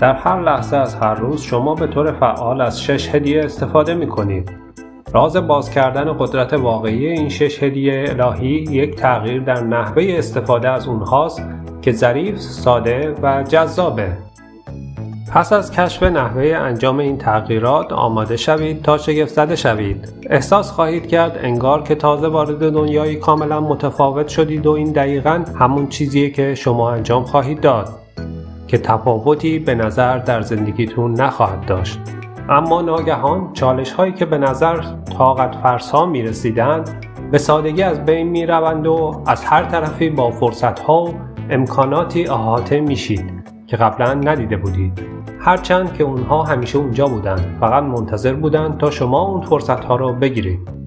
در هر لحظه از هر روز شما به طور فعال از شش هدیه استفاده می کنید. راز باز کردن قدرت واقعی این شش هدیه الهی یک تغییر در نحوه استفاده از اونهاست که ظریف، ساده و جذابه. پس از کشف نحوه انجام این تغییرات آماده شوید تا شگفت زده شوید. احساس خواهید کرد انگار که تازه وارد دنیایی کاملا متفاوت شدید و این دقیقا همون چیزیه که شما انجام خواهید داد که تفاوتی به نظر در زندگیتون نخواهد داشت. اما ناگهان چالش هایی که به نظر طاقت فرسا می رسیدند به سادگی از بین می روند و از هر طرفی با فرصت ها و امکاناتی احاطه میشید که قبلا ندیده بودید. هرچند که اونها همیشه اونجا بودن فقط منتظر بودن تا شما اون فرصت ها رو بگیرید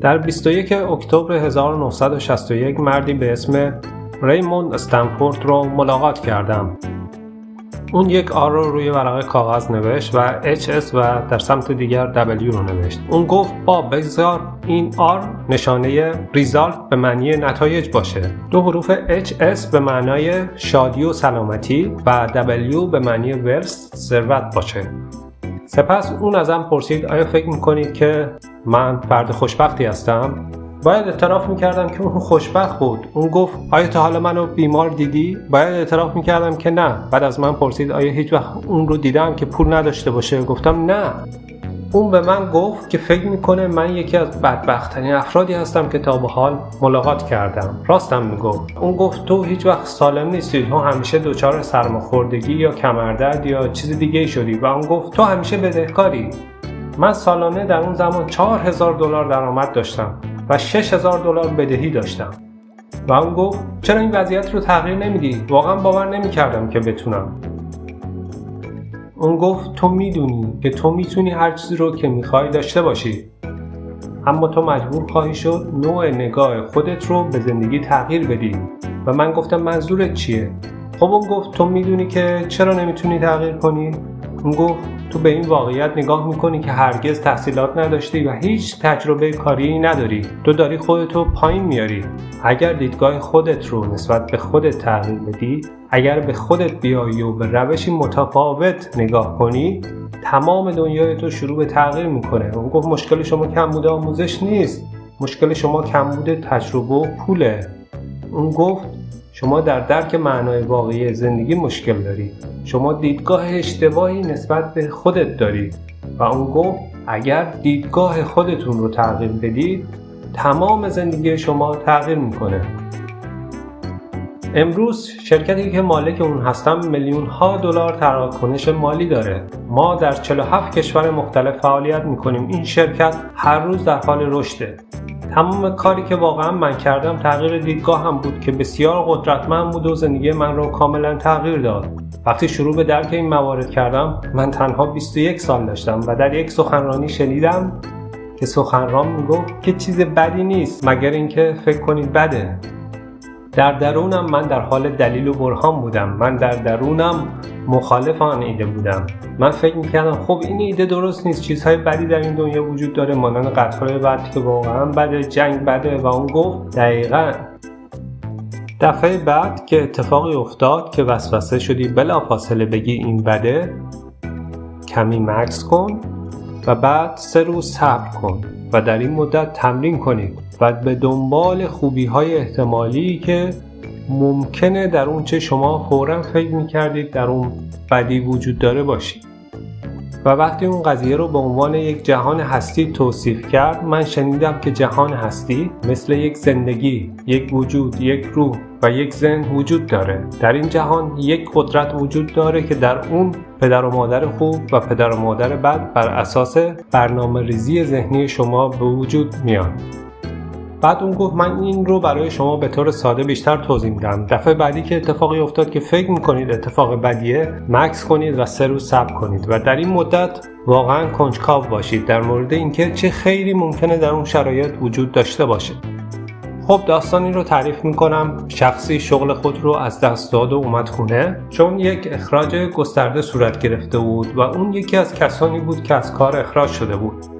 در 21 اکتبر 1961 مردی به اسم ریموند استنفورد رو ملاقات کردم. اون یک آر رو روی ورقه کاغذ نوشت و HS و در سمت دیگر W رو نوشت. اون گفت با بگذار این R نشانه ریزالت به معنی نتایج باشه. دو حروف HS به معنای شادی و سلامتی و W به معنی ورست ثروت باشه. سپس اون ازم پرسید آیا فکر می‌کنید که من فرد خوشبختی هستم؟ باید اعتراف می‌کردم که اون خوشبخت بود. اون گفت آیا تا حالا منو بیمار دیدی؟ باید اعتراف می‌کردم که نه. بعد از من پرسید آیا هیچ وقت اون رو دیدم که پول نداشته باشه؟ گفتم نه. اون به من گفت که فکر می‌کنه من یکی از بدبختترین افرادی هستم که تا به حال ملاقات کردم. راستم می‌گفت. اون گفت تو هیچ وقت سالم نیستی. تو همیشه دچار سرماخوردگی یا کمردرد یا چیز دیگه شدی. و اون گفت تو همیشه بدهکاری. من سالانه در اون زمان 4000 دلار درآمد داشتم. و 6000 دلار بدهی داشتم. و اون گفت چرا این وضعیت رو تغییر نمیدی؟ واقعا باور نمی‌کردم که بتونم. اون گفت تو می‌دونی که تو می‌تونی هر چیزی رو که می‌خوای داشته باشی. اما تو مجبور خواهی شد نوع نگاه خودت رو به زندگی تغییر بدی. و من گفتم منظورت چیه؟ خب اون گفت تو می‌دونی که چرا نمی‌تونی تغییر کنی؟ اون گفت تو به این واقعیت نگاه می‌کنی که هرگز تحصیلات نداشتی و هیچ تجربه کاری نداری. تو داری خودتو پایین میاری. اگر دیدگاه خودت رو نسبت به خودت تغییر بدی اگر به خودت بیایی و به روشی متفاوت نگاه کنی تمام دنیای تو شروع به تغییر می‌کنه. اون گفت مشکل شما کمبود آموزش نیست. مشکل شما کمبود تجربه و پوله. اون گفت شما در درک معنای واقعی زندگی مشکل داری شما دیدگاه اشتباهی نسبت به خودت دارید و اون گفت اگر دیدگاه خودتون رو تغییر بدید تمام زندگی شما تغییر می‌کنه. امروز شرکتی که مالک اون هستم میلیون ها دلار تراکنش مالی داره. ما در 47 کشور مختلف فعالیت می‌کنیم. این شرکت هر روز در حال رشده. تمام کاری که واقعا من کردم تغییر دیدگاه هم بود که بسیار قدرتمند بود و زندگی من رو کاملا تغییر داد. وقتی شروع به درک این موارد کردم من تنها 21 سال داشتم و در یک سخنرانی شنیدم که سخنران می‌گفت که چیز بدی نیست مگر اینکه فکر کنید بده. در درونم من در حال دلیل و برهان بودم. من در درونم مخالف آن ایده بودم. من فکر می‌کردم خب این ایده درست نیست. چیزهای بدی در این دنیا وجود داره. مانند قتلهای بد که واقعا بده جنگ بده و اون گفت دقیقا. دفعه بعد که اتفاقی افتاد که وسوسه شدی بلا فاصله بگی این بده کمی مکس کن و بعد سه روز صبر کن و در این مدت تمرین کنید و به دنبال خوبی های احتمالی که ممکنه در اون چه شما فورا فکر می‌کردید در اون بدی وجود داره باشید. و وقتی اون قضیه رو به عنوان یک جهان هستی توصیف کرد من شنیدم که جهان هستی مثل یک زندگی یک وجود یک روح و یک ذهن وجود داره. در این جهان یک قدرت وجود داره که در اون پدر و مادر خوب و پدر و مادر بد بر اساس برنامه ریزی ذهنی شما به وجود میاد. بعد اون گفت من این رو برای شما به طور ساده بیشتر توضیح میدم. دفعه بعدی که اتفاقی افتاد که فکر می‌کنید اتفاق بدیه مکس کنید و سه روز صبر کنید و در این مدت واقعا کنجکاو باشید در مورد اینکه چه خیلی ممکنه در اون شرایط وجود داشته باشه. خب داستانی رو تعریف می‌کنم. شخصی شغل خود رو از دست داد و اومد خونه. چون یک اخراج گسترده صورت گرفته بود و اون یکی از کسانی بود که از کار اخراج شده بود.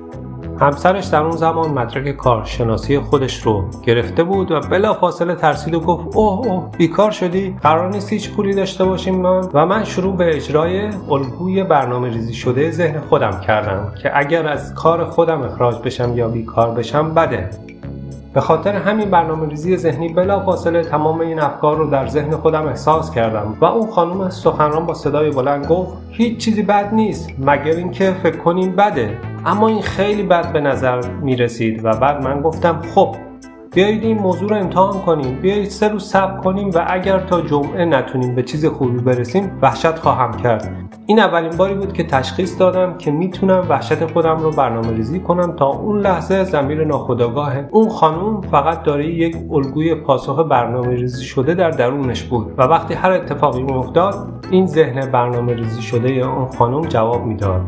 همسرش در اون زمان مدرک کارشناسی خودش رو گرفته بود و بلافاصله ترسید و گفت اوه اوه بیکار شدی قرار نیست هیچ پولی داشته باشیم من. و من شروع به اجرای الگوی برنامه ریزی شده ذهن خودم کردم که اگر از کار خودم اخراج بشم یا بیکار بشم بده. به خاطر همین برنامه ریزی ذهنی بلا فاصله تمام این افکار رو در ذهن خودم احساس کردم و اون خانم سخنران با صدای بلند گفت هیچ چیزی بد نیست مگر اینکه فکر کنیم بده. اما این خیلی بد به نظر می رسید و بعد من گفتم خب بیایید این موضوع رو امتحان کنیم. بیایید سه روز صبر کنیم و اگر تا جمعه نتونیم به چیز خوبی برسیم وحشت خواهم کرد. این اولین باری بود که تشخیص دادم که می‌تونم وحشت خودم رو برنامه ریزی کنم تا اون لحظه زمیر ناخداگاه اون خانوم فقط داره یک الگوی پاسخ برنامه ریزی شده در درونش بود و وقتی هر اتفاقی افتاد این ذهن برنامه ریزی شده اون خانوم جواب می‌داد.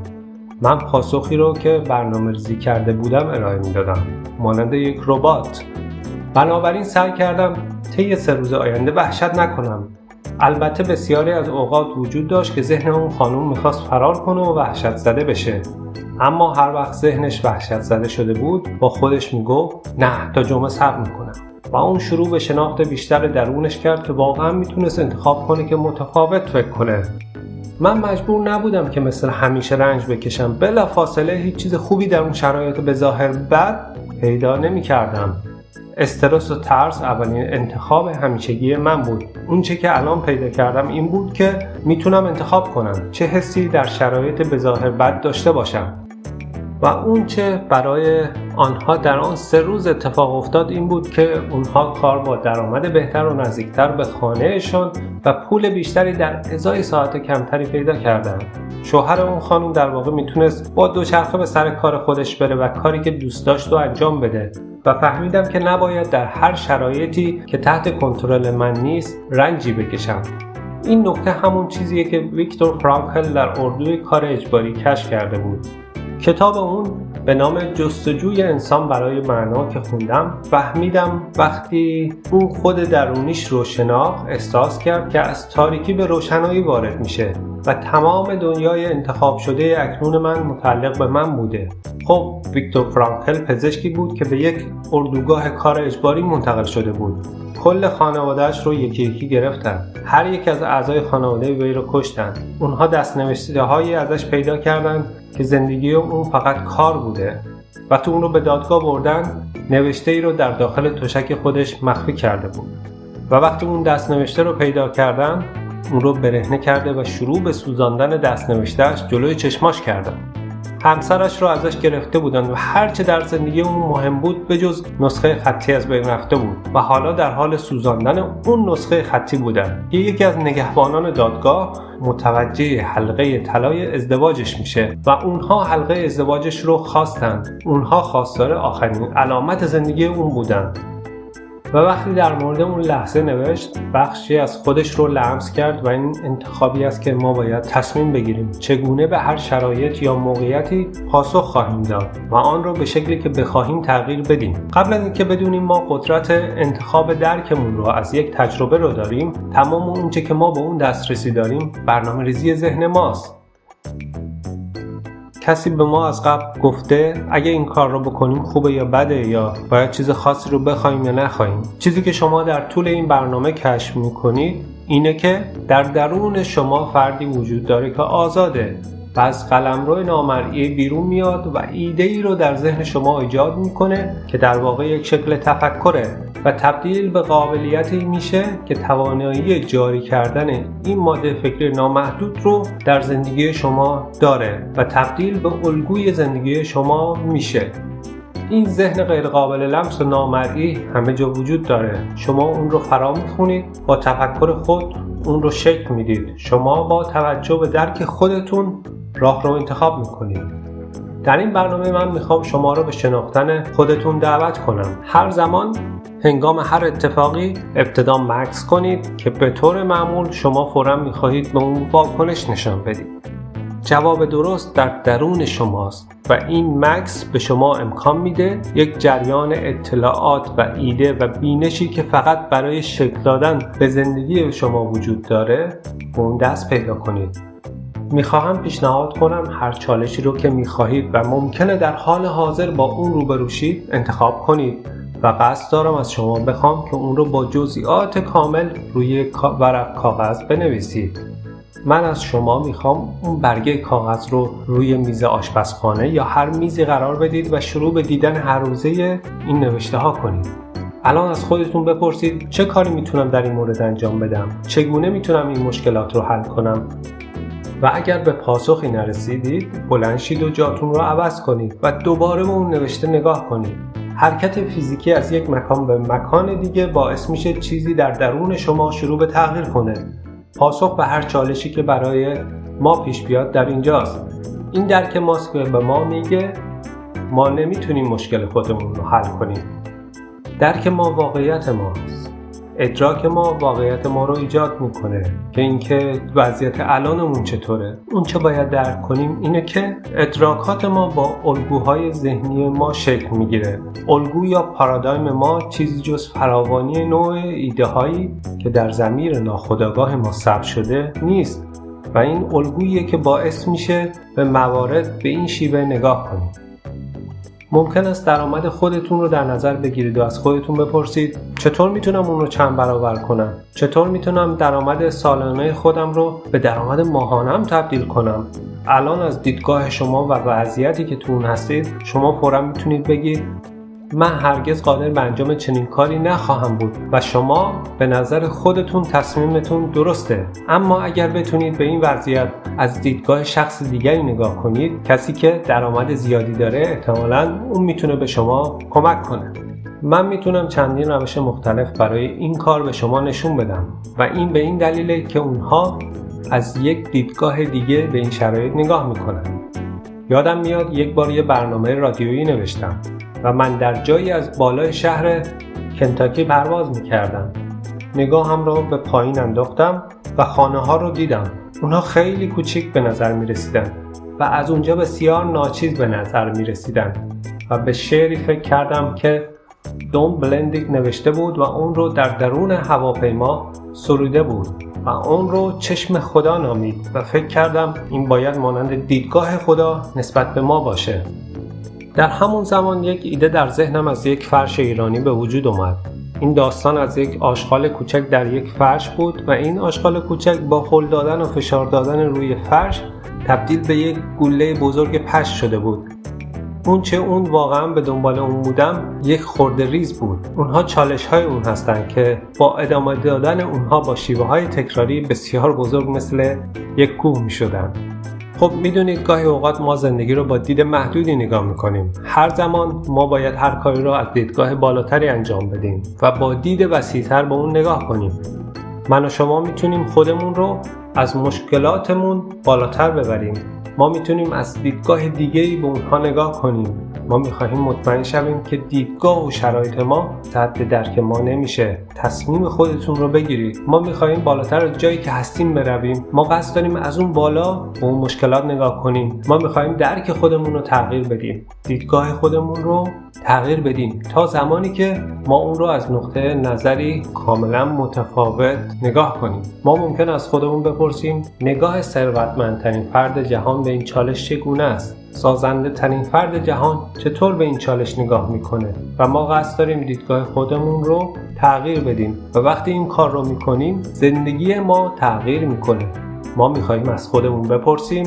من پاسخی رو که برنامه ریزی کرده بودم ارائه می‌دادم. مانند یک ربات. بنابراین سعی کردم طی سه روز آینده وحشت نکنم. البته بسیاری از اوقات وجود داشت که ذهن اون خانم می‌خواست فرار کنه و وحشت زده بشه. اما هر وقت ذهنش وحشت زده شده بود با خودش می‌گفت نه تا جمعه صبر می‌کنم. و اون شروع به شناخت بیشتر درونش کرد که واقعا می‌تونست انتخاب کنه که متفاوت فکر کنه. من مجبور نبودم که مثل همیشه رنج بکشم. بلا فاصله هیچ چیز خوبی در اون شرایط به ظاهر بد پیدا نمی کردم استرس و ترس اولین انتخاب همیشگی من بود. اونچه که الان پیدا کردم این بود که می‌تونم انتخاب کنم چه حسی در شرایط بظاهر بد داشته باشم. و اونچه برای آنها در آن سه روز اتفاق افتاد این بود که اونها کار با درآمد بهتر و نزدیکتر به خانهشان و پول بیشتری در ازای ساعت کمتری پیدا کردند. شوهر اون خانم در واقع می‌تونست با دوچرخه به سر کار خودش بره و کاری که دوست داشت و انجام بده و فهمیدم که نباید در هر شرایطی که تحت کنترل من نیست رنجی بکشم. این نکته همون چیزیه که ویکتور فرانکل در اردوی کار اجباری کشف کرده بود. کتاب اون به نام جستجوی انسان برای معنا که خوندم فهمیدم وقتی اون خود درونیش رو احساس کرد که از تاریکی به روشنایی وارد میشه و تمام دنیای انتخاب شده اکنون من متعلق به من بوده. خب ویکتور فرانکل پزشکی بود که به یک اردوگاه کار اجباری منتقل شده بود. کل خانوادهش رو یکی یکی گرفتن. هر یک از اعضای خانواده وی رو کشتن. اونها دست نوشته هایی ازش پیدا کردند که زندگی اون فقط کار بوده وقتی اون رو به دادگاه بردن نوشته ای رو در داخل تشک خودش مخفی کرده بود. و وقتی اون دست نوشته رو پیدا کردن اون رو برهنه کرده و شروع به سوزاندن دست نوشتهش جلوی چشماش کردن. همسرش رو ازش گرفته بودند و هرچه در زندگی اون مهم بود به جز نسخه خطی از بین رفته بود و حالا در حال سوزاندن اون نسخه خطی بودن که یکی از نگهبانان دادگاه متوجه حلقه طلای ازدواجش میشه و اونها حلقه ازدواجش رو خواستند. اونها خواستار آخرین علامت زندگی اون بودند. و وقتی در مورد اون لحظه نوشت بخشی از خودش رو لمس کرد و این انتخابی است که ما باید تصمیم بگیریم چگونه به هر شرایط یا موقعیتی پاسخ خواهیم داد و آن رو به شکلی که بخواهیم تغییر بدیم. قبل از اینکه بدونیم ما قدرت انتخاب درکمون رو از یک تجربه رو داریم تمام اونچه که ما به اون دسترسی داریم برنامه ریزی ذهن ماست. کسی به ما از قبل گفته اگه این کار رو بکنیم خوبه یا بده یا باید چیز خاصی رو بخوایم یا نخواهیم چیزی که شما در طول این برنامه کشف می‌کنید اینه که در درون شما فردی وجود داره که آزاده. و از قلمرو نامرئی بیرون میاد و ایده ای رو در ذهن شما ایجاد می‌کنه که در واقع یک شکل تفکره و تبدیل به قابلیتی میشه که توانایی جاری کردن این ماده فکری نامحدود رو در زندگی شما داره و تبدیل به الگوی زندگی شما میشه. این ذهن غیرقابل لمس و نامرئی همه جا وجود داره. شما اون رو فرا می‌خونید با تفکر خود اون رو شکل می‌دید. شما با توجه به درک خودتون راه رو انتخاب می‌کنید. در این برنامه من می‌خوام شما رو به شناختن خودتون دعوت کنم. هر زمان هنگام هر اتفاقی ابتدا مکس کنید که به طور معمول شما فورا می‌خواهید به اون واکنش نشان بدید. جواب درست در درون شماست و این مکس به شما امکان میده یک جریان اطلاعات و ایده و بینشی که فقط برای شکل دادن به زندگی شما وجود داره به اون دست پیدا کنید. می‌خواهم پیشنهاد کنم هر چالشی رو که می‌خواهید و ممکنه در حال حاضر با اون روبروشید انتخاب کنید و قصد دارم از شما بخوام که اون رو با جزئیات کامل روی ورق کاغذ بنویسید. من از شما می‌خوام اون برگه کاغذ رو روی میز آشپزخانه یا هر میزی قرار بدید و شروع به دیدن هر روزه این نوشته ها کنید. الان از خودتون بپرسید چه کاری می‌تونم در این مورد انجام بدم؟ چگونه می‌تونم این مشکلات رو حل کنم؟ و اگر به پاسخی نرسیدید بلند شید و جاتون رو عوض کنید و دوباره به اون نوشته نگاه کنید. حرکت فیزیکی از یک مکان به مکان دیگه باعث میشه چیزی در درون شما شروع به تغییر کنه. پاسخ به هر چالشی که برای ما پیش بیاد در اینجاست. این درک ماست که به ما میگه ما نمی‌تونیم مشکل خودمون رو حل کنیم. درک ما واقعیت ماست. ادراک ما واقعیت ما رو ایجاد می‌کنه که اینکه وضعیت الانمون چطوره. اون چه باید درک کنیم اینه که ادراکات ما با الگوهای ذهنی ما شکل می‌گیره. الگو یا پارادایم ما چیزی جز فراوانی نوع ایده هایی که در زمیر ناخودآگاه ما ثبت شده نیست و این الگوییه که باعث میشه به موارد به این شیوه نگاه کنیم. ممکن است درآمد خودتون رو در نظر بگیرید و از خودتون بپرسید چطور می‌تونم اون رو چند برابر کنم؟ چطور می‌تونم درآمد سالانه خودم رو به درآمد ماهانم تبدیل کنم؟ الان از دیدگاه شما و وضعیتی که تو اون هستید شما فورا می‌تونید بگید من هرگز قادر به انجام چنین کاری نخواهم بود و شما به نظر خودتون تصمیمتون درسته. اما اگر بتونید به این وضعیت از دیدگاه شخص دیگری نگاه کنید کسی که درآمد زیادی داره احتمالا اون می‌تونه به شما کمک کنه. من می‌تونم چندین روش مختلف برای این کار به شما نشون بدم و این به این دلیله که اونها از یک دیدگاه دیگه به این شرایط نگاه می‌کنن. یادم میاد یک بار یه برنامه رادیویی نوشتم. و من در جایی از بالای شهر کنتاکی پرواز می کردم. نگاهم را به پایین انداختم و خانه ها رو دیدم. اونها خیلی کوچیک به نظر می رسیدن و از اونجا بسیار ناچیز به نظر می رسیدن و به شعری فکر کردم که دوم بلندیک نوشته بود و اون رو در درون هواپیما سروده بود و اون رو چشم خدا نامید و فکر کردم این باید مانند دیدگاه خدا نسبت به ما باشه در همون زمان یک ایده در ذهنم از یک فرش ایرانی به وجود اومد. این داستان از یک آشغال کوچک در یک فرش بود و این آشغال کوچک با هل دادن و فشار دادن روی فرش تبدیل به یک گله بزرگ پش شده بود. اون چه اون واقعا به دنبال اون بودم یک خورده ریز بود. اونها چالش های اون هستند که با ادامه دادن اونها با شیوه های تکراری بسیار بزرگ مثل یک کوه می شدن. خب می‌دونید گاهی اوقات ما زندگی رو با دید محدودی نگاه می‌کنیم. هر زمان ما باید هر کاری رو از دیدگاه بالاتری انجام بدیم و با دید وسیعتر به اون نگاه کنیم. من و شما می‌تونیم خودمون رو از مشکلاتمون بالاتر ببریم. ما می‌تونیم از دیدگاه دیگه ای به اونها نگاه کنیم. ما می‌خواهیم مطمئن شویم که دیدگاه و شرایط ما تحت درک ما نمیشه. تصمیم خودتون رو بگیرید. ما می‌خواهیم بالاتر از جایی که هستیم برویم. ما قصد داریم از اون بالا به اون مشکلات نگاه کنیم. ما می‌خواهیم درک خودمون رو تغییر بدیم. دیدگاه خودمون رو تغییر بدیم. تا زمانی که ما اون رو از نقطه نظری کاملا متفاوت نگاه کنیم. ما ممکن از خودمون بپرسیم نگاه ثروتمندترین فرد جهان به این چالش چگونه است؟ سازنده ترین فرد جهان چطور به این چالش نگاه می‌کنه؟ و ما قصد داریم دیدگاه خودمون رو تغییر بدیم و وقتی این کار رو می‌کنیم زندگی ما تغییر می‌کنه. ما می‌خواهیم از خودمون بپرسیم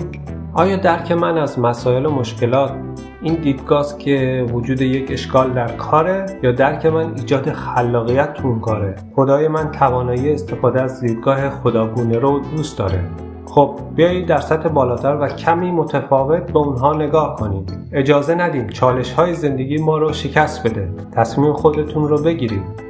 آیا درک من از مسائل و مشکلات این دیدگاه که وجود یک اشکال در کاره یا درک من ایجاد خلاقیت تو کاره؟ خدای من توانایی استفاده از دیدگاه خداگونه رو دوست داره. خب بیایید در سطح بالاتر و کمی متفاوت به اونها نگاه کنیم. اجازه ندیم چالش های زندگی ما رو شکست بده. تصمیم خودتون رو بگیرید.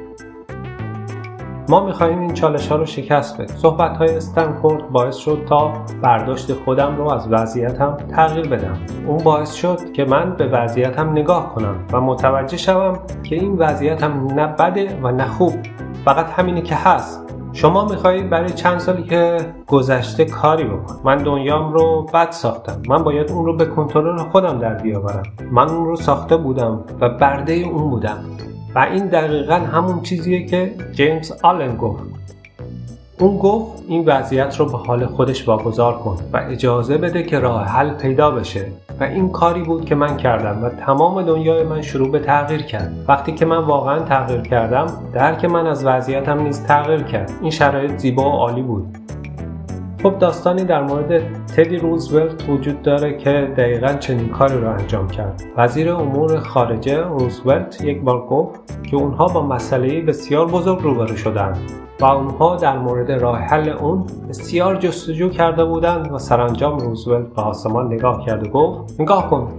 ما می‌خواهیم این چالش ها رو شکست بدیم. صحبت های استنفورد باعث شد تا برداشت خودم رو از وضعیتم تغییر بدم. اون باعث شد که من به وضعیتم نگاه کنم و متوجه شوم که این وضعیتم نه بده و نه خوب. فقط همینه که هست. شما می‌خواهید برای چند سالی که گذشته کاری بکن. من دنیام رو بد ساختم. من باید اون رو به کنترل خودم در بیاورم. من اون رو ساخته بودم و برده اون بودم. و این دقیقا همون چیزیه که جیمز آلن گفت. اون گفت این وضعیت رو به حال خودش واگذار کن و اجازه بده که راه حل پیدا بشه. و این کاری بود که من کردم و تمام دنیای من شروع به تغییر کرد. وقتی که من واقعا تغییر کردم درک من از وضعیتم نیز تغییر کرد. این شرایط زیبا و عالی بود. خب داستانی در مورد تدی روزولت وجود داره که دقیقا چنین کاری رو انجام کرد. وزیر امور خارجه روزولت یک بار گفت که اونها با مسئله بسیار بزرگ روبرو شدند و اونها در مورد راه حل اون بسیار جستجو کرده بودند و سرانجام روزولت به آسمان نگاه کرد و گفت نگاه کن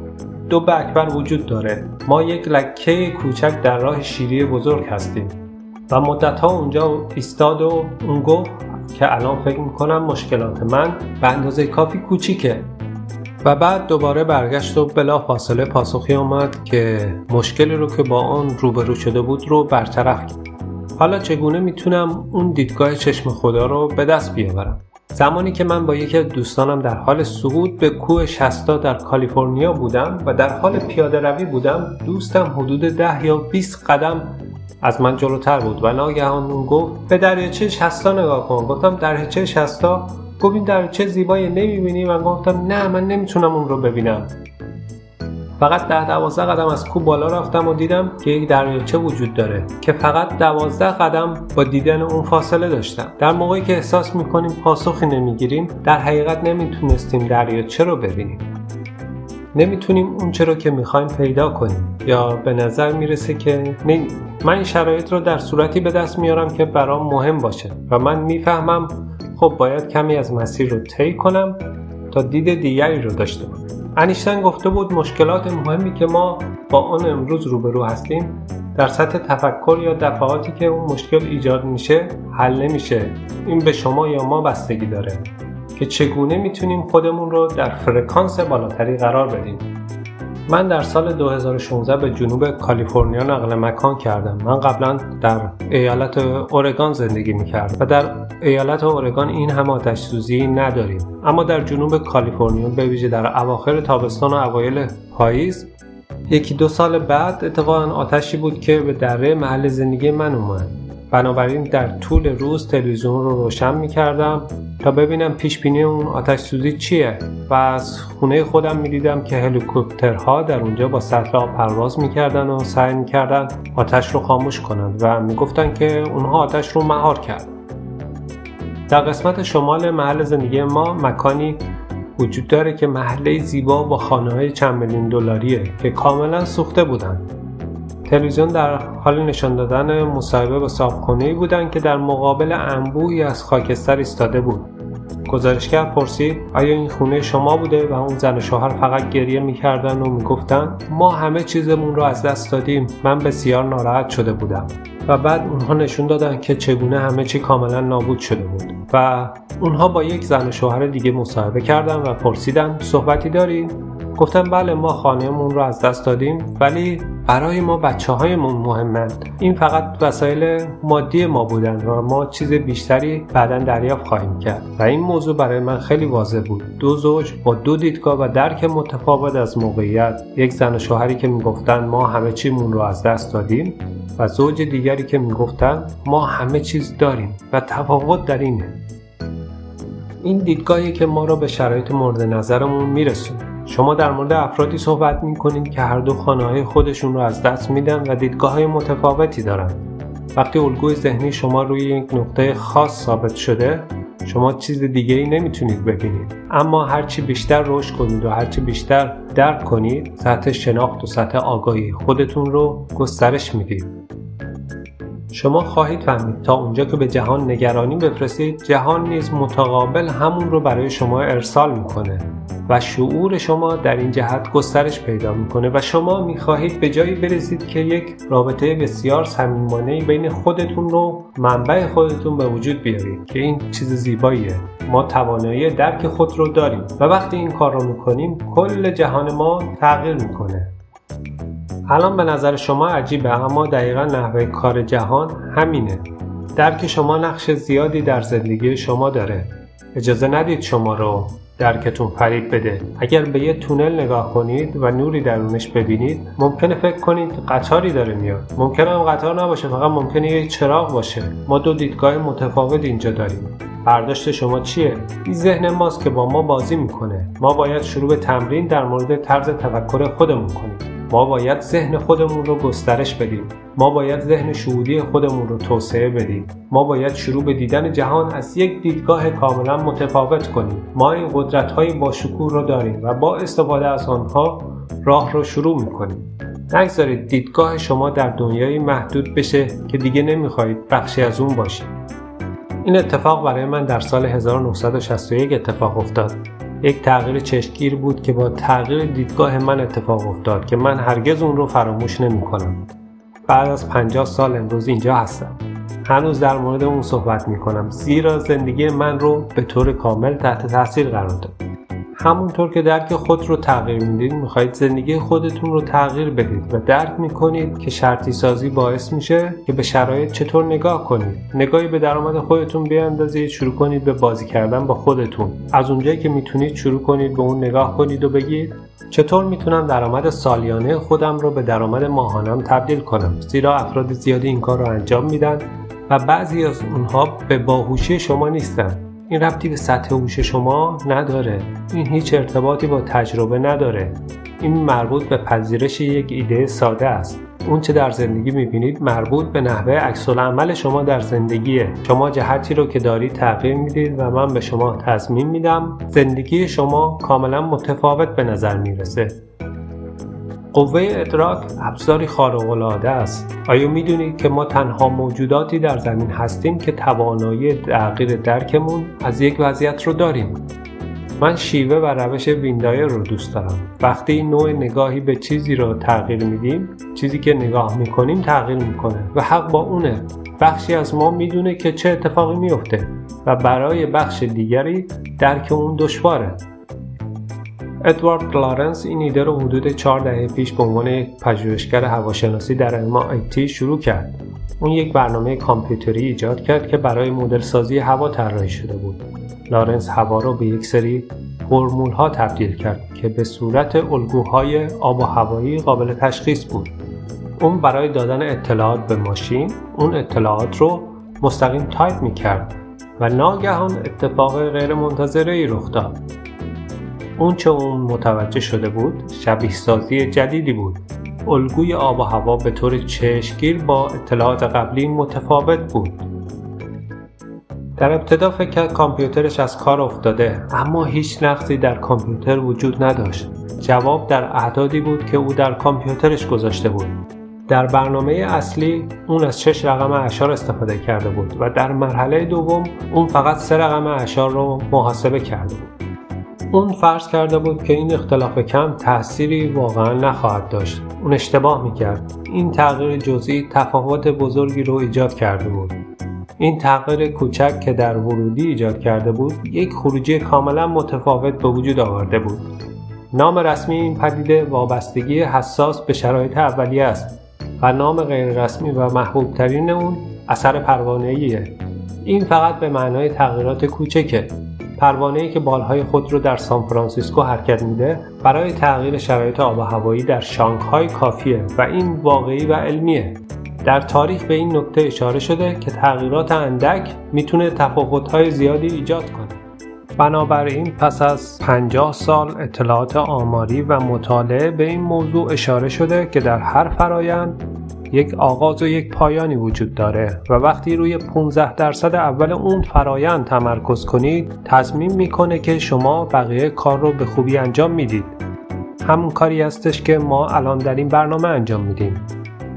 دو بکبر وجود داره. ما یک لکه کوچک در راه شیری بزرگ هستیم. و مدت ها اونجا ایستاد و اون گفت که الان فکر می‌کنم مشکلات من به اندازه کافی کوچیکه. و بعد دوباره برگشت و بلا فاصله پاسخی آمد که مشکلی رو که با آن روبرو شده بود رو برطرف کرد. حالا چگونه می‌تونم اون دیدگاه چشم خدا رو به دست بیاورم؟ زمانی که من با یکی از دوستانم در حال صعود به کوه شستا در کالیفرنیا بودم و در حال پیاده روی بودم دوستم حدود ده یا 20 قدم از من جلوتر بود و ناگهان گفت به دریاچه شستا نگاه کن. گفتم دریاچه شستا گفت این دریاچه زیبایی نمی‌بینی؟ من گفتم نه من نمی‌تونم اون رو ببینم. فقط ده دوازده قدم از کوه بالا رفتم و دیدم که یک دریاچه وجود داره که فقط دوازده قدم با دیدن اون فاصله داشتم. در موقعی که احساس می‌کنیم پاسخی نمی‌گیریم در حقیقت نمی‌تونستیم دریاچه رو ببینیم. نمی‌تونیم اون چرا که می‌خوایم پیدا کنیم. یا به نظر می‌رسه که من این شرایط رو در صورتی به دست میارم که برام مهم باشه و من می‌فهمم خب باید کمی از مسیر رو طی کنم تا دید دیگری رو داشته باشم. انیشتن گفته بود مشکلات مهمی که ما با آن امروز روبرو هستیم در سطح تفکر یا دفعاتی که اون مشکل ایجاد میشه حل نمیشه. این به شما یا ما بستگی داره. که چگونه می‌تونیم خودمون رو در فرکانس بالاتری قرار بدیم. من در سال 2016 به جنوب کالیفرنیا نقل مکان کردم. من قبلا در ایالت اورگان زندگی می‌کردم و در ایالت اورگان این هم آتش سوزی نداریم. اما در جنوب کالیفرنیا به ویژه در اواخر تابستان و اوایل پاییز یکی دو سال بعد اتفاقا آتشی بود که به دره محل زندگی من اومد. بنابراین در طول روز تلویزیون رو روشن می کردم تا ببینم پیش بینی اون آتش سوزی چیه و از خونه خودم می دیدم که هلیکوپترها در اونجا با سطل آب پرواز می‌کردن و سعی می‌کردن آتش رو خاموش کنند و می‌گفتن که اونها آتش رو مهار کرد. در قسمت شمال محل زندگی ما مکانی وجود داره که محله زیبا با خانه های چند میلیون دلاریه که کاملا سوخته بودند تلویزیون در حال نشان دادن مصاحبه با صابخونه بودند که در مقابل انبوهی از خاکستر ایستاده بود. گزارشگر پرسید آیا این خونه شما بوده و اون زن و شوهر فقط گریه می‌کردن و می‌گفتن ما همه چیزمون رو از دست دادیم من بسیار ناراحت شده بودم. و بعد اونها نشون دادن که چگونه همه چی کاملا نابود شده بود. و اونها با یک زن و شوهر دیگه مصاحبه کردن و پرسیدن صحبتی داریم گفتم بله ما خانهمون رو از دست دادیم ولی برای ما بچه هایمون مهمند. این فقط وسایل مادی ما بودن و ما چیز بیشتری بعدا دریافت خواهیم کرد. و این موضوع برای من خیلی واضح بود. دو زوج با دو دیدگاه و درک متفاوت از موقعیت یک زن و شوهری که می‌گفتن ما همه چیمون رو از دست دادیم و زوج دیگری که می‌گفتن ما همه چیز داریم و تفاوت در اینه. این دیدگاهی که ما را به شرایط مورد نظرمون میرسونه. شما در مورد افرادی صحبت می کنید که هر دو خانه های خودشون رو از دست میدن و دیدگاه های متفاوتی دارن. وقتی الگوی ذهنی شما روی یک نقطه خاص ثابت شده شما چیز دیگه ای نمی‌تونید ببینید اما هرچی بیشتر رشد کنید و هرچی بیشتر درک کنید سطح شناخت و سطح آگاهی خودتون رو گسترش می‌دید شما خواهید فهمید تا اونجا که به جهان نگرانی بفرستید جهان نیز متقابل همون رو برای شما ارسال می‌کنه و شعور شما در این جهت گسترش پیدا می‌کنه و شما می‌خواهید به جایی برسید که یک رابطه بسیار صمیمانه بین خودتون و منبع خودتون به وجود بیارید که این چیز زیباییه. ما توانایی درک خود رو داریم و وقتی این کار رو می‌کنیم کل جهان ما تغییر می‌کنه. الان به نظر شما عجیبه اما دقیقا نحوه کار جهان همینه. درک شما نقش زیادی در زندگی شما داره. اجازه ندید شما رو درکتون فریب بده. اگر به یه تونل نگاه کنید و نوری درونش ببینید ممکنه فکر کنید قطاری داره میاد. ممکنه هم قطار نباشه فقط ممکنه یه چراغ باشه. ما دو دیدگاه متفاوت اینجا داریم. برداشت شما چیه؟ این ذهن ماست که با ما بازی می‌کنه. ما باید شروع به تمرین در مورد طرز تفکر خودمون کنیم. ما باید ذهن خودمون رو گسترش بدیم. ما باید ذهن شهودی خودمون رو توسعه بدیم. ما باید شروع به دیدن جهان از یک دیدگاه کاملا متفاوت کنیم. ما این قدرت های با شکوه رو داریم و با استفاده از آنها راه رو شروع می‌کنیم. نگذارید دیدگاه شما در دنیایی محدود بشه که دیگه نمی‌خواهید بخشی از اون باشید. این اتفاق برای من در سال 1961 اتفاق افتاد. یک تغییر چشمگیر بود که با تغییر دیدگاه من اتفاق افتاد که من هرگز اون رو فراموش نمی کنم. بعد از 50 سال امروز اینجا هستم. هنوز در مورد اون صحبت می کنم زیرا زندگی من رو به طور کامل تحت تاثیر قرار داد. همونطور که درک خود رو تغییر می‌دید می‌خواهید زندگی خودتون رو تغییر بدید و درک می‌کنید که شرطی سازی باعث میشه که به شرایط چطور نگاه کنید. نگاهی به درآمد خودتون بیاندازید شروع کنید به بازی کردن با خودتون. از اونجایی که می‌تونید شروع کنید به اون نگاه کنید و بگید چطور می‌تونم درآمد سالیانه خودم رو به درآمد ماهانم تبدیل کنم؟ زیرا افراد زیادی این کار رو انجام میدن و بعضی از اونها به باهوشی شما نیستن. این ربطی به سطح هوش شما نداره. این هیچ ارتباطی با تجربه نداره. این مربوط به پذیرش یک ایده ساده است. اون چه در زندگی می‌بینید مربوط به نحوه عکس عمل شما در زندگیه. شما جهتی رو که دارید تغییر می‌دید و من به شما تصمیم میدم زندگی شما کاملا متفاوت به نظر می‌رسه. قوه ادراک ابزاری خارق‌العاده است. آیا می‌دونید که ما تنها موجوداتی در زمین هستیم که توانایی تغییر درکمون از یک وضعیت رو داریم؟ من شیوه و روش ویندایر رو دوست دارم. وقتی نوع نگاهی به چیزی رو تغییر میدیم چیزی که نگاه می‌کنیم تغییر می‌کنه و حق با اونه. بخشی از ما می‌دونه که چه اتفاقی میفته و برای بخش دیگری درک اون دشواره. ادوارد لارنس این ایده رو حدود چهار دهه پیش به عنوان یک پژوهشگر هواشناسی در MIT شروع کرد. اون یک برنامه کامپیوتری ایجاد کرد که برای مدل سازی هوا طراحی شده بود. لارنس هوا رو به یک سری فرمول ها تبدیل کرد که به صورت الگوهای آب و هوایی قابل تشخیص بود. اون برای دادن اطلاعات به ماشین اون اطلاعات رو مستقیم تایپ می کرد و ناگهان اتفاق غیر منتظره ای رخ داد. اون چه اون متوجه شده بود شبیه سازی جدیدی بود. الگوی آب و هوا به طور چشمگیر با اطلاعات قبلی متفاوت بود. در ابتدا فکر کامپیوترش از کار افتاده اما هیچ نقصی در کامپیوتر وجود نداشت. جواب در اعدادی بود که او در کامپیوترش گذاشته بود. در برنامه اصلی اون از شش رقم اشار استفاده کرده بود و در مرحله دوم اون فقط سه رقم اشار رو محاسبه کرده بود. اون فرض کرده بود که این اختلاف کم تأثیری واقعا نخواهد داشت. اون اشتباه می‌کرد. این تغییر جزئی تفاوت بزرگی رو ایجاد کرده بود. این تغییر کوچک که در ورودی ایجاد کرده بود یک خروجی کاملا متفاوت به وجود آورده بود. نام رسمی این پدیده وابستگی حساس به شرایط اولیه است و نام غیررسمی و محبوب ترین اون اثر پروانه‌ایه. این فقط به معنای تغییرات کوچکه. پروانه‌ای که بالهای خود رو در سانفرانسیسکو حرکت میده برای تغییر شرایط آب و هوایی در شانگهای کافیه و این واقعی و علمیه. در تاریخ به این نکته اشاره شده که تغییرات اندک می‌تونه تفاوت‌های زیادی ایجاد کنه. بنابراین پس از 50 سال اطلاعات آماری و مطالعه به این موضوع اشاره شده که در هر فرایند یک آغاز و یک پایانی وجود داره و وقتی روی 15 درصد اول اون فرایند تمرکز کنید تصمیم می‌کنه که شما بقیه کار رو به خوبی انجام می‌دید. همون کاری هستش که ما الان در این برنامه انجام میدیم.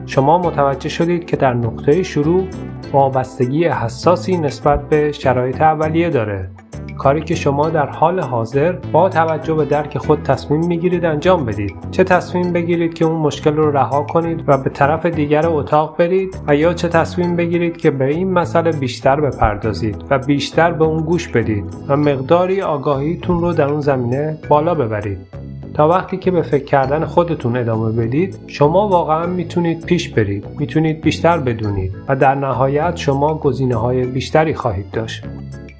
شما متوجه شدید که در نقطه شروع وابستگی حساسی نسبت به شرایط اولیه داره. کاری که شما در حال حاضر با توجه به درک خود تصمیم می‌گیرید انجام بدید. چه تصمیم بگیرید که اون مشکل رو رها کنید و به طرف دیگر اتاق برید و یا چه تصمیم بگیرید که به این مسئله بیشتر بپردازید و بیشتر به اون گوش بدید و مقداری آگاهیتون رو در اون زمینه بالا ببرید. تا وقتی که به فکر کردن خودتون ادامه بدید شما واقعا می‌تونید پیش برید می‌تونید بیشتر بدونید و در نهایت شما گزینه های بیشتری خواهید داشت.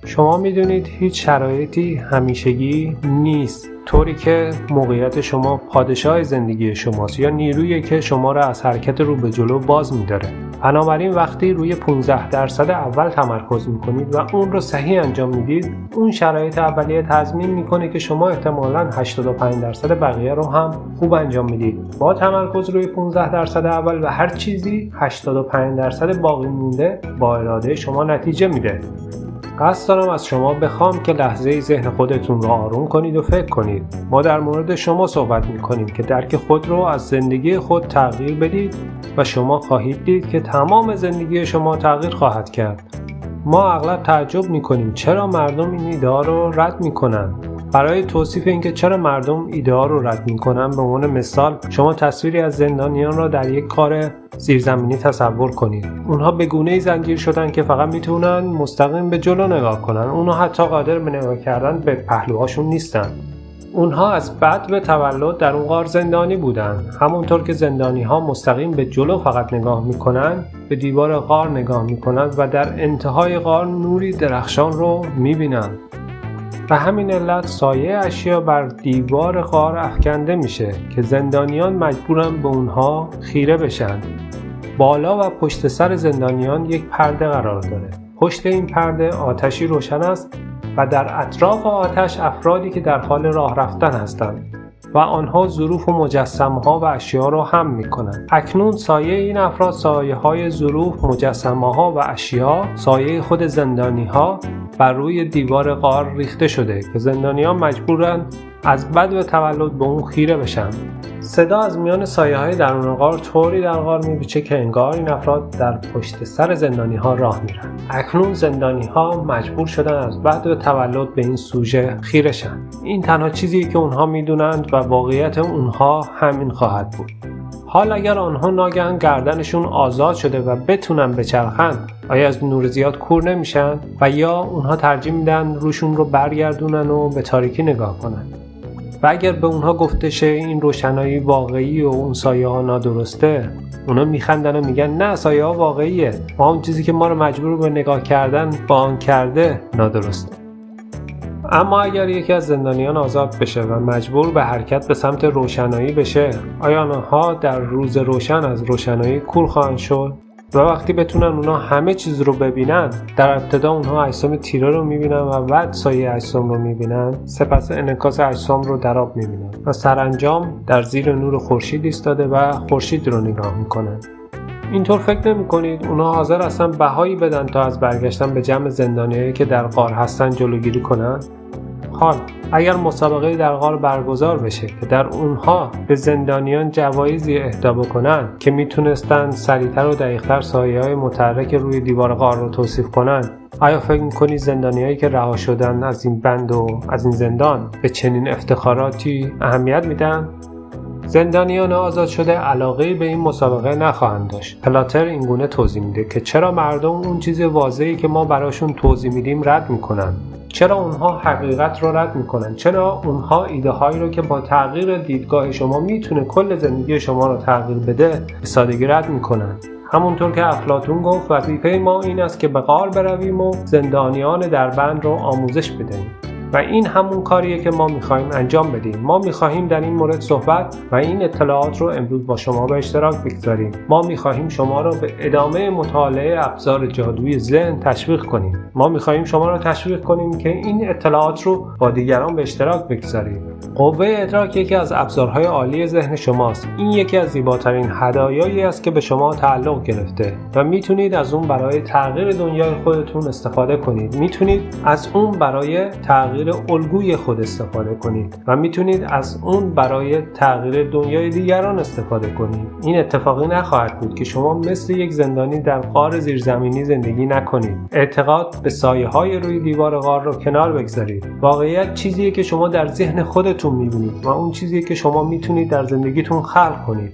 شما می‌دونید هیچ شرایطی همیشگی نیست. طوری که موقعیت شما پادشاه زندگی شماست یا نیرویی که شما را از حرکت رو به جلو باز میداره. بنابراین وقتی روی 15 درصد اول تمرکز می‌کنید و اون رو صحیح انجام می‌دید اون شرایط اولیه تضمین می‌کنه که شما احتمالا 85 درصد بقیه رو هم خوب انجام می‌دید. با تمرکز روی 15 درصد اول و هر چیزی 85 درصد باقی مونده با اراده شما نتیجه میده. قصد دارم از شما بخوام که لحظه ذهن خودتون رو آروم کنید و فکر کنید. ما در مورد شما صحبت می کنیم که درک خود رو از زندگی خود تغییر بدید و شما خواهید دید که تمام زندگی شما تغییر خواهد کرد. ما اغلب تعجب می کنیم چرا مردم این ایده رو رد می کنند برای توصیف اینکه چرا مردم ایده ها رو رد می‌کنن به عنوان مثال شما تصویری از زندانیان را در یک کار زیرزمینی تصور کنید. اونها به گونه ای زنجیر شدن که فقط می‌تونن مستقیم به جلو نگاه کنن. اونها حتی قادر به نگاه کردن به پهلوهاشون نیستن. اونها از بعد به تولد در اون غار زندانی بودن. همونطور که زندانی ها مستقیم به جلو فقط نگاه می‌کنن به دیوار غار نگاه می‌کنند و در انتهای غار نوری درخشان رو می‌بینن. به همین علت سایه اشیا بر دیوار غار افکنده میشه که زندانیان مجبورن به اونها خیره بشن. بالا و پشت سر زندانیان یک پرده قرار داره. پشت این پرده آتشی روشن است و در اطراف آتش افرادی که در حال راه رفتن هستند. و آنها ظروف و مجسمه ها و اشیا را هم می کنند. اکنون سایه این افراد سایه های ظروف، مجسمه ها و اشیا، سایه خود زندانی ها بر روی دیوار غار ریخته شده که زندانیان مجبورند از بد به تولد به اون خیره بشن صدا از میان سایه های درون غار طوری در غار میبیچه که انگار این افراد در پشت سر زندانی ها راه میرن. اکنون زندانی ها مجبور شدن از بعد تولد به این سوژه خیره شن. این تنها چیزی که اونها می‌دونند و واقعیت اونها همین خواهد بود. حال اگر آنها ناگهان گردنشون آزاد شده و بتونن بچرخن آیا از نور زیاد کور نمیشن؟ و یا اونها ترجیح میدن روشون رو برگردونن و به تاریکی نگاه کنن؟ و اگر به اونها گفته شه این روشنایی واقعی و اون سایه ها نادرسته اونا میخندن و میگن نه سایه ها واقعیه. ما اون چیزی که ما رو مجبور به نگاه کردن با آن کرده نادرسته. اما اگر یکی از زندانیان آزاد بشه و مجبور به حرکت به سمت روشنایی بشه آیا آنها در روز روشن از روشنایی کور خواهند شد؟ و وقتی بتونن اونا همه چیز رو ببینن در ابتدا اونها اجسام تیره رو می‌بینن و بعد سایه اجسام رو می‌بینن سپس انعکاس اجسام رو در آب می‌بینن و سرانجام در زیر نور خورشید ایستاده و خورشید رو نگاه می‌کنن. اینطور فکر نمی کنید اونا حاضر هستن بهایی بدن تا از برگشتن به جمع زندانیایی که در قار هستن جلوگیری کنن؟ حال اگر مسابقه در غار برگزار بشه که در اونها به زندانیان جوایزی اهدا بکنن که می‌تونستن سریعتر و دقیقتر سایه های متحرک روی دیوار غار رو توصیف کنن آیا فکر می‌کنی زندانیایی که رها شدن از این بند و از این زندان به چنین افتخاراتی اهمیت میدن؟ زندانیان آزاد شده علاقه به این مسابقه نخواهند داشت. پلاتر اینگونه توضیح میده که چرا مردم اون چیز واضحی که ما براشون توضیح میدیم رد می‌کنن؟ چرا اونها حقیقت رو رد می‌کنن؟ چرا اونها ایده هایی رو که با تغییر دیدگاه شما می‌تونه کل زندگی شما رو تغییر بده به سادگی رد می‌کنن؟ همونطور که افلاتون گفت وظیفه ما این است که به غار برویم و زندانیان در بند رو آموزش بدهیم. و این همون کاریه که ما می‌خواهیم انجام بدیم. ما می‌خواهیم در این مورد صحبت و این اطلاعات رو امروز با شما به اشتراک بگذاریم. ما می‌خواهیم شما را به ادامه مطالعه ابزار جادوی ذهن تشویق کنیم. ما می‌خواهیم شما را تشویق کنیم که این اطلاعات رو با دیگران به اشتراک بگذارید قوه ادراک یکی از ابزارهای عالی ذهن شماست. این یکی از زیباترین هدایایی است که به شما تعلق گرفته و می‌تونید از اون برای تغییر دنیای خودتون استفاده کنید. می‌تونید از اون برای تغییر تغییر الگوی خود استفاده کنید و می‌تونید از اون برای تغییر دنیای دیگران استفاده کنید. این اتفاقی نخواهد بود که شما مثل یک زندانی در غار زیرزمینی زندگی نکنید. اعتقاد به سایه های روی دیوار غار رو کنار بگذارید. واقعیت چیزیه که شما در ذهن خودتون می‌بینید و اون چیزیه که شما می‌تونید در زندگیتون خلق کنید.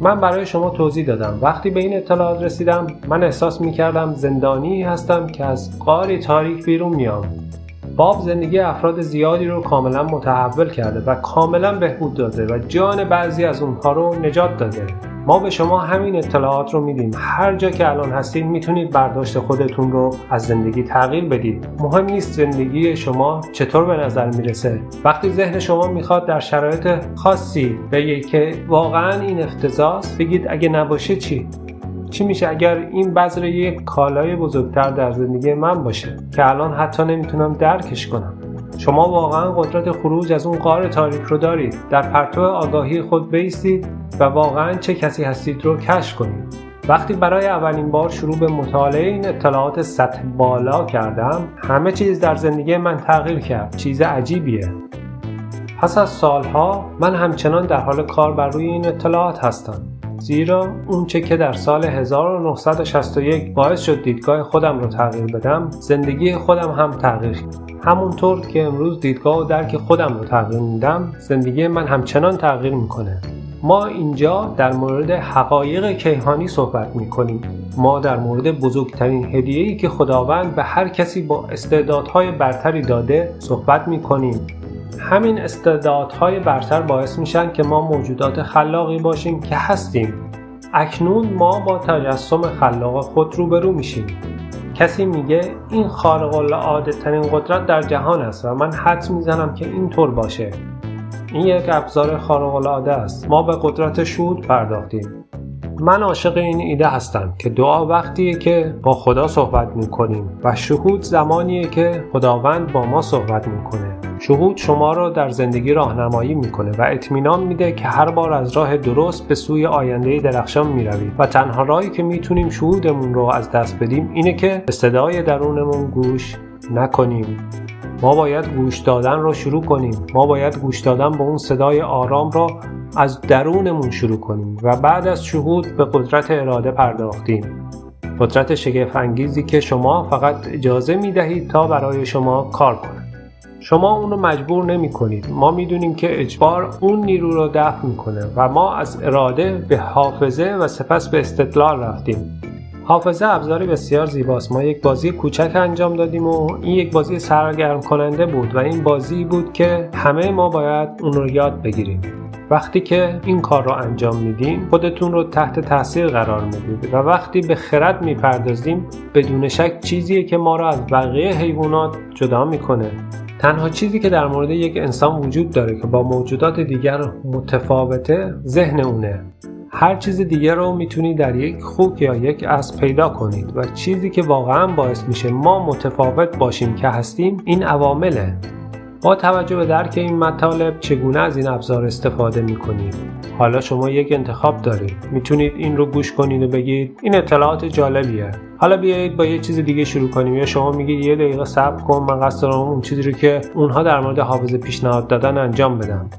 من برای شما توضیح دادم. وقتی به این اطلاعات رسیدم من احساس می‌کردم زندانی هستم که از قاری تاریک بیرون میام باب زندگی افراد زیادی رو کاملا متحول کرده و کاملا بهبود داده و جان بعضی از اونها رو نجات داده. ما به شما همین اطلاعات رو میدیم. هر جا که الان هستید می‌تونید برداشت خودتون رو از زندگی تغییر بدید. مهم نیست زندگی شما چطور به نظر می‌رسه. وقتی ذهن شما می‌خواد در شرایط خاصی بگه که واقعا این افتضاست بگید اگه نباشه چی؟ چی میشه اگر این بذر یک کالای بزرگتر در زندگی من باشه که الان حتی نمی‌تونم درکش کنم؟ شما واقعا قدرت خروج از اون قار تاریک رو دارید. در پرتو آگاهی خود بیستید و واقعا چه کسی هستید رو کشف کنید. وقتی برای اولین بار شروع به مطالعه این اطلاعات سطح بالا کردم همه چیز در زندگی من تغییر کرد. چیز عجیبیه. پس از سالها من همچنان در حال کار بر روی این اطلاعات هستم. زیرا اونچه که در سال 1961 باعث شد دیدگاه خودم رو تغییر بدم زندگی خودم هم تغییر همونطور که امروز دیدگاه و درک خودم رو تغییر میدم زندگی من همچنان تغییر می‌کنه ما اینجا در مورد حقایق کیهانی صحبت می کنیم. ما در مورد بزرگترین هدیه‌ای که خداوند به هر کسی با استعدادهای برتری داده صحبت می کنیم. همین استعدادهای برتر باعث میشن که ما موجودات خلاقی باشیم که هستیم. اکنون ما با تجسم خلاق خود روبرو میشیم. کسی میگه این خارق العاده ترین قدرت در جهان است و من حد می‌زنم که اینطور باشه. این یک ابزار خارق العاده است ما به قدرت شود پرداختیم من عاشق این ایده هستم که دعا وقتیه که با خدا صحبت می‌کنیم و شهود زمانیه که خداوند با ما صحبت می‌کنه شهود شما را در زندگی راهنمایی می‌کنه و اطمینان میده که هر بار از راه درست به سوی آینده درخشان می‌روید. و تنها راهی که می‌تونیم شهودمون رو از دست بدیم اینه که به صدای درونمون گوش نکنیم. ما باید گوش دادن رو شروع کنیم. ما باید گوش دادن به اون صدای آرام را از درونمون شروع کنیم و بعد از شهود به قدرت اراده پرداختیم. قدرت شگفت انگیزی که شما فقط اجازه می دهید تا برای شما کار کنه شما اون رو مجبور نمی کنید ما می‌دونیم که اجبار اون نیرو رو دفع می‌کنه و ما از اراده به حافظه و سپس به استدلال رفتیم. حافظه ابزاری بسیار زیباست. ما یک بازی کوچک انجام دادیم و این یک بازی سرگرم کننده بود و این بازی بود که همه ما باید اون رو یاد بگیریم. وقتی که این کار رو انجام میدیم خودتون رو تحت تاثیر قرار می‌دید و وقتی به خرد می‌پردازیم بدون شک چیزیه که ما رو از بقیه حیوانات جدا می‌کنه. تنها چیزی که در مورد یک انسان وجود داره که با موجودات دیگر متفاوته ذهن اونه. هر چیز دیگه رو می‌تونید در یک خوک یا یک اسب پیدا کنید و چیزی که واقعا باعث میشه ما متفاوت باشیم که هستیم این عوامله. با توجه به درک این مطالب چگونه از این ابزار استفاده می‌کنید؟ حالا شما یک انتخاب دارید. می‌تونید این رو گوش کنید و بگید این اطلاعات جالبیه. حالا بیایید با یه چیز دیگه شروع کنیم. یا شما میگید یه دقیقه صبر کن من قصد دارم اون چیزی رو که اونها در مورد حافظه پیشنهاد دادن انجام بدم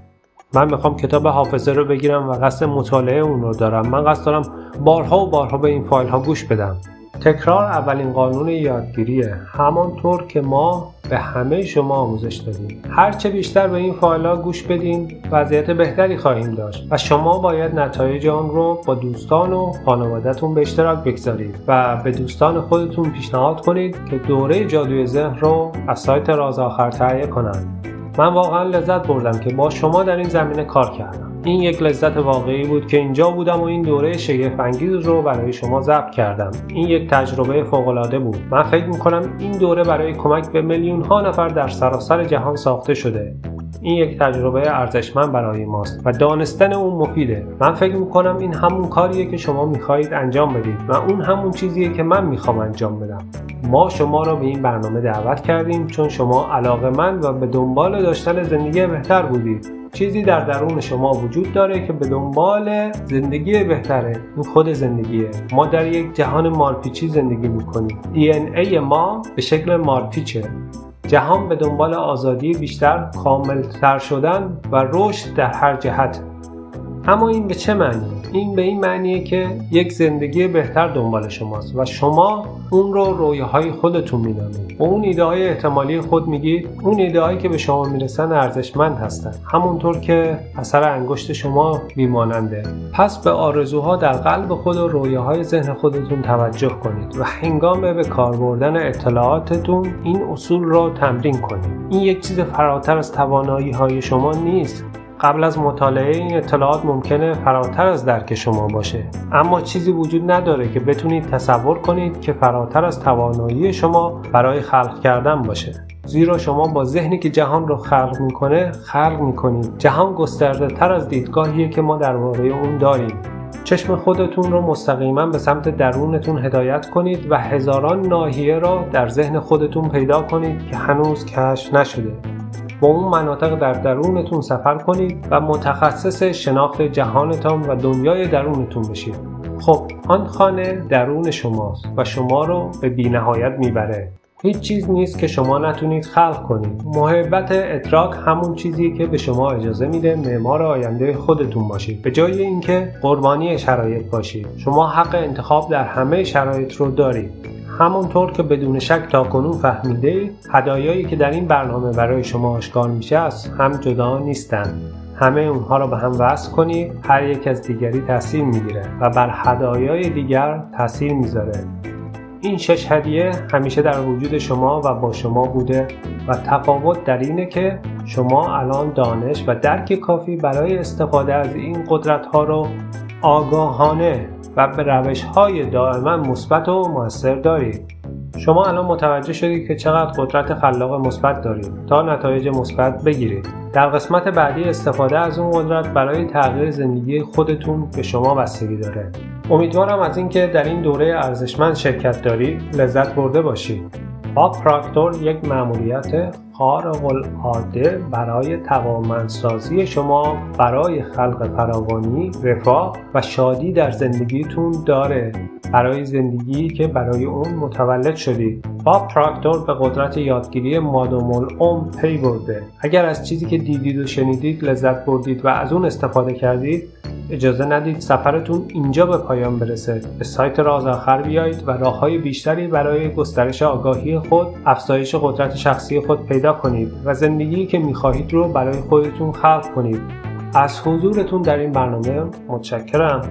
من می‌خوام کتاب حافظه رو بگیرم و قصد مطالعه اون رو دارم. من قصد دارم بارها و بارها به این فایل ها گوش بدم. تکرار اولین قانون یادگیریه. همانطور که ما به همه شما آموزش دادیم. هرچه بیشتر به این فایل ها گوش بدین وضعیت بهتری خواهیم داشت و شما باید نتایج آن رو با دوستان و خانوادهتون به اشتراک بگذارید و به دوستان خودتون پیشنهاد کنید که دوره جادوی ذهن رو از سایت راز آخر تهیه کنند. من واقعا لذت بردم که با شما در این زمینه کار کردم. این یک لذت واقعی بود که اینجا بودم و این دوره شگفت انگیز رو برای شما ضبط کردم. این یک تجربه فوق العاده بود. من فکر می‌کنم این دوره برای کمک به میلیون ها نفر در سراسر جهان ساخته شده. این یک تجربه ارزشمند برای ماست و دانستن اون مفیده. من فکر می‌کنم این همون کاریه که شما می‌خواهید انجام بدید و اون همون چیزیه که من می‌خوام انجام بدم. ما شما را به این برنامه دعوت کردیم چون شما علاقه من و به دنبال داشتن زندگی بهتر بودید. چیزی در درون شما وجود داره که به دنبال زندگی بهتره. این خود زندگیه. ما در یک جهان مارپیچی زندگی می‌کنیم. ای ما به شکل مارپیچه. جهان به دنبال آزادی بیشتر کاملتر شدن و رشد در هر جهت. اما این به چه معنی؟ این به این معنیه که یک زندگی بهتر دنبال شماست و شما اون رو رویاهای خودتون مینامید و اون ایده های احتمالی خود میگید اون ایده هایی که به شما می‌رسن ارزشمند هستن. همونطور که اثر انگشت شما میماننده پس به آرزوها در قلب خود و رویاهای ذهن خودتون توجه کنید و هنگام به کار بردن اطلاعاتتون این اصول را تمرین کنید. این یک چیز فراتر از توانایی های شما نیست. قبل از مطالعه این اطلاعات ممکنه فراتر از درک شما باشه. اما چیزی وجود نداره که بتونید تصور کنید که فراتر از توانایی شما برای خلق کردن باشه. زیرا شما با ذهنی که جهان رو خلق می‌کنه خلق می‌کنید. جهان گسترده تر از دیدگاهیه که ما درباره اون داریم. چشم خودتون رو مستقیما به سمت درونتون هدایت کنید و هزاران ناحیه را در ذهن خودتون پیدا کنید که هنوز کشف نشده. با اون مناطق در درونتون سفر کنید و متخصص شناخت جهانتان و دنیای درونتون بشید. خب آن خانه درون شماست و شما رو به بینهایت می‌بره. هیچ چیز نیست که شما نتونید خلق کنید. محبت ادراک همون چیزی که به شما اجازه میده معمار آینده خودتون باشید. به جای اینکه قربانی شرایط باشید. شما حق انتخاب در همه شرایط رو دارید. همونطور که بدون شک تا کنون فهمیده هدایایی که در این برنامه برای شما آشکار میشه از هم جدا نیستند همه اونها رو به هم وصل کنید هر یک از دیگری تاثیر می‌گیره و بر هدایای دیگر تاثیر می‌ذاره. این شش هدیه همیشه در وجود شما و با شما بوده و تفاوت در اینه که شما الان دانش و درک کافی برای استفاده از این قدرت ها رو آگاهانه و به روش های دائما مثبت و موثر دارید شما الان متوجه شدید که چقدر قدرت خلاق مثبت دارید تا نتایج مثبت بگیرید. در قسمت بعدی استفاده از اون قدرت برای تغییر زندگی خودتون به شما بستگی داره. امیدوارم از اینکه در این دوره ارزشمند شرکت دارید لذت برده باشید. با پراکتور یک مأموریت خارق العاده برای توانمندسازی شما برای خلق فراوانی رفاه و شادی در زندگیتون داره. برای زندگی که برای اون متولد شدید با پراکتور به قدرت یادگیری مادام العمر پی برده. اگر از چیزی که دیدید و شنیدید لذت بردید و از اون استفاده کردید اجازه ندید سفرتون اینجا به پایان برسه. به سایت راز آخر بیایید و راه های بیشتری برای گسترش آگاهی خود افزایش قدرت شخصی خود پیدا کنید و زندگی که می‌خواهید رو برای خودتون خلق کنید. از حضورتون در این برنامه متشکرم.